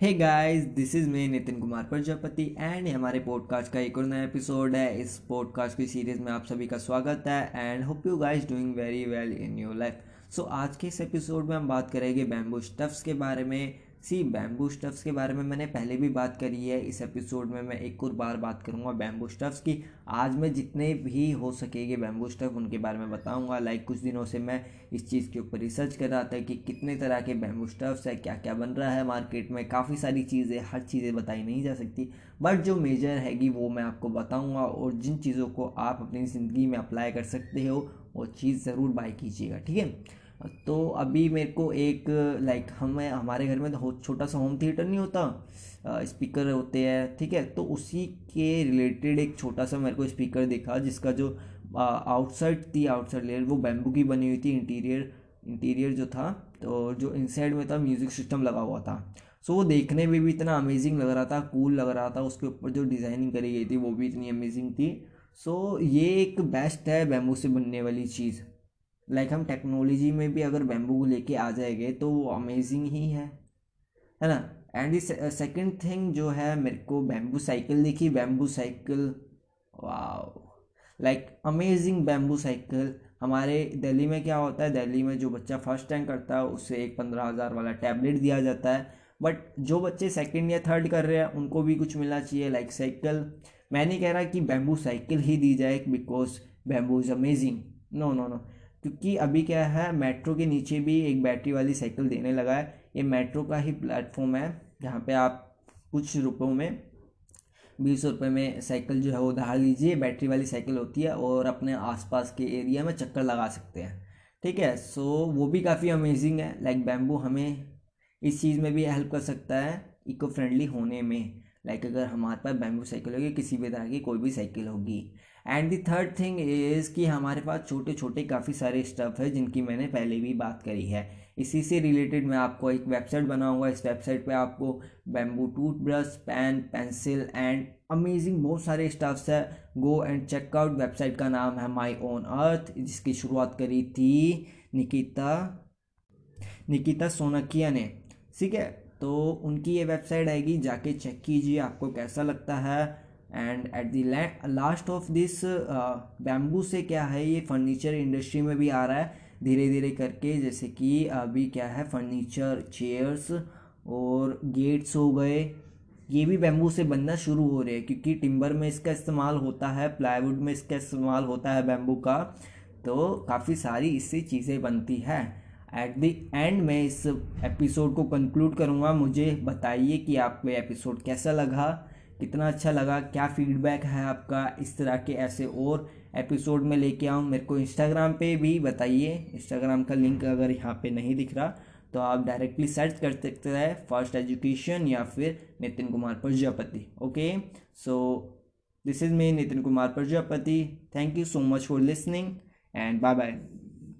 Hey guys this is me Nitin Kumar Prajapati and हमारे podcast का एक और नया एपिसोड है। इस पॉडकास्ट की सीरीज़ में आप सभी का स्वागत है and hope you guys doing very well in your life so आज के इस एपिसोड में हम बात करेंगे बैम्बू स्टफ्स के बारे में। सी बैम्बू स्टफ्स के बारे में मैंने पहले भी बात करी है। इस एपिसोड में मैं एक और बार बात करूँगा बैम्बू स्टफ्स की। आज मैं जितने भी हो सकेंगे बैम्बू स्टफ़ उनके बारे में बताऊँगा। लाइक कुछ दिनों से मैं इस चीज़ के ऊपर रिसर्च कर रहा था कि कितने तरह के बैम्बू स्टफ्स है क्या क्या बन रहा है मार्केट में। काफ़ी सारी चीज़ें, हर चीज़ें बताई नहीं जा सकती। बट जो मेजर हैगी, वो मैं आपको बताऊँगा और जिन चीज़ों को आप अपनी ज़िंदगी में अप्लाई कर सकते हो, वो चीज़ ज़रूर बाई कीजिएगा, ठीक है? तो अभी मेरे को एक लाइक हमें हमारे घर में तो छोटा सा होम थिएटर नहीं होता स्पीकर होते हैं ठीक है? तो उसी के रिलेटेड एक छोटा सा मेरे को स्पीकर देखा जिसका जो आउटसाइड थी आउटसाइड लेयर वो बैम्बू की बनी हुई थी इंटीरियर इंटीरियर जो था तो जो इनसाइड में था म्यूज़िक सिस्टम लगा हुआ था। सो so, वो देखने में भी इतना अमेजिंग लग रहा था कूल लग रहा था उसके ऊपर जो डिज़ाइनिंग करी गई थी वो भी इतनी अमेजिंग थी। सो so, ये एक बेस्ट है बैम्बू से बनने वाली चीज़। लाइक हम टेक्नोलॉजी में भी अगर बैम्बू को लेके आ जाएँगे तो वो अमेजिंग ही है। है ना? एंड सेकंड थिंग जो है, मेरे को बैम्बू साइकिल देखी? बैम्बू साइकिल वाह लाइक अमेजिंग बैम्बू साइकिल हमारे दिल्ली में क्या होता है? दिल्ली में जो बच्चा फ़र्स्ट रैंक करता है उससे एक पंद्रह हज़ार वाला टैबलेट दिया जाता है। बट जो बच्चे सेकेंड या थर्ड कर रहे हैं, उनको भी कुछ मिलना चाहिए लाइक साइकिल मैं नहीं कह रहा कि बैम्बू साइकिल ही दी जाए because bamboo is amazing no no no क्योंकि अभी क्या है, मेट्रो के नीचे भी एक बैटरी वाली साइकिल देने लगा है। ये मेट्रो का ही प्लेटफॉर्म है, जहाँ पे आप कुछ रुपयों में, बीस रुपये में साइकिल जो है वो उधार लीजिए। बैटरी वाली साइकिल होती है और अपने आसपास के एरिया में चक्कर लगा सकते हैं। ठीक है, सो वो भी काफ़ी अमेजिंग है। लाइक बैम्बू हमें इस चीज़ में भी हेल्प कर सकता है इको फ्रेंडली होने में। लाइक अगर हमारे पास बैम्बू साइकिल होगी, किसी भी तरह की कोई भी साइकिल होगी। And the third thing is कि हमारे पास छोटे छोटे काफ़ी सारे स्टफ़ है, जिनकी मैंने पहले भी बात करी है। इसी से रिलेटेड मैं आपको एक वेबसाइट बनाऊँगा। इस वेबसाइट पे आपको bamboo toothbrush pen pencil and amazing बहुत सारे स्टफ्स है। गो एंड चेकआउट वेबसाइट का नाम है माई ओन अर्थ जिसकी शुरुआत करी थी निकिता निकिता सोनकिया ने। ठीक है? तो उनकी ये वेबसाइट आएगी, जाके चेक कीजिए, आपको कैसा लगता है। And at the last of this bamboo से क्या है, ये फर्नीचर इंडस्ट्री में भी आ रहा है। धीरे धीरे करके, जैसे कि अभी क्या है फर्नीचर चेयर्स और गेट्स हो गए। ये भी बैम्बू से बनना शुरू हो रहे हैं, क्योंकि टिम्बर में इसका इस्तेमाल होता है प्लाईवुड में इसका इस्तेमाल होता है बैम्बू का। तो काफ़ी सारी इससे चीज़ें बनती है। एट द एंड मैं इस एपिसोड को कंक्लूड करूँगा। मुझे बताइए कि आपको एपिसोड कैसा लगा। कितना अच्छा लगा, क्या फीडबैक है आपका इस तरह के ऐसे और एपिसोड में लेके आऊँ, मेरे को इंस्टाग्राम पे भी बताइए। इंस्टाग्राम का लिंक अगर यहाँ पे नहीं दिख रहा तो आप डायरेक्टली सर्च कर सकते हैं फ़र्स्ट एजुकेशन या फिर Nitin Kumar Prajapati okay so this is me Nitin Kumar Prajapati thank you so much for listening and bye bye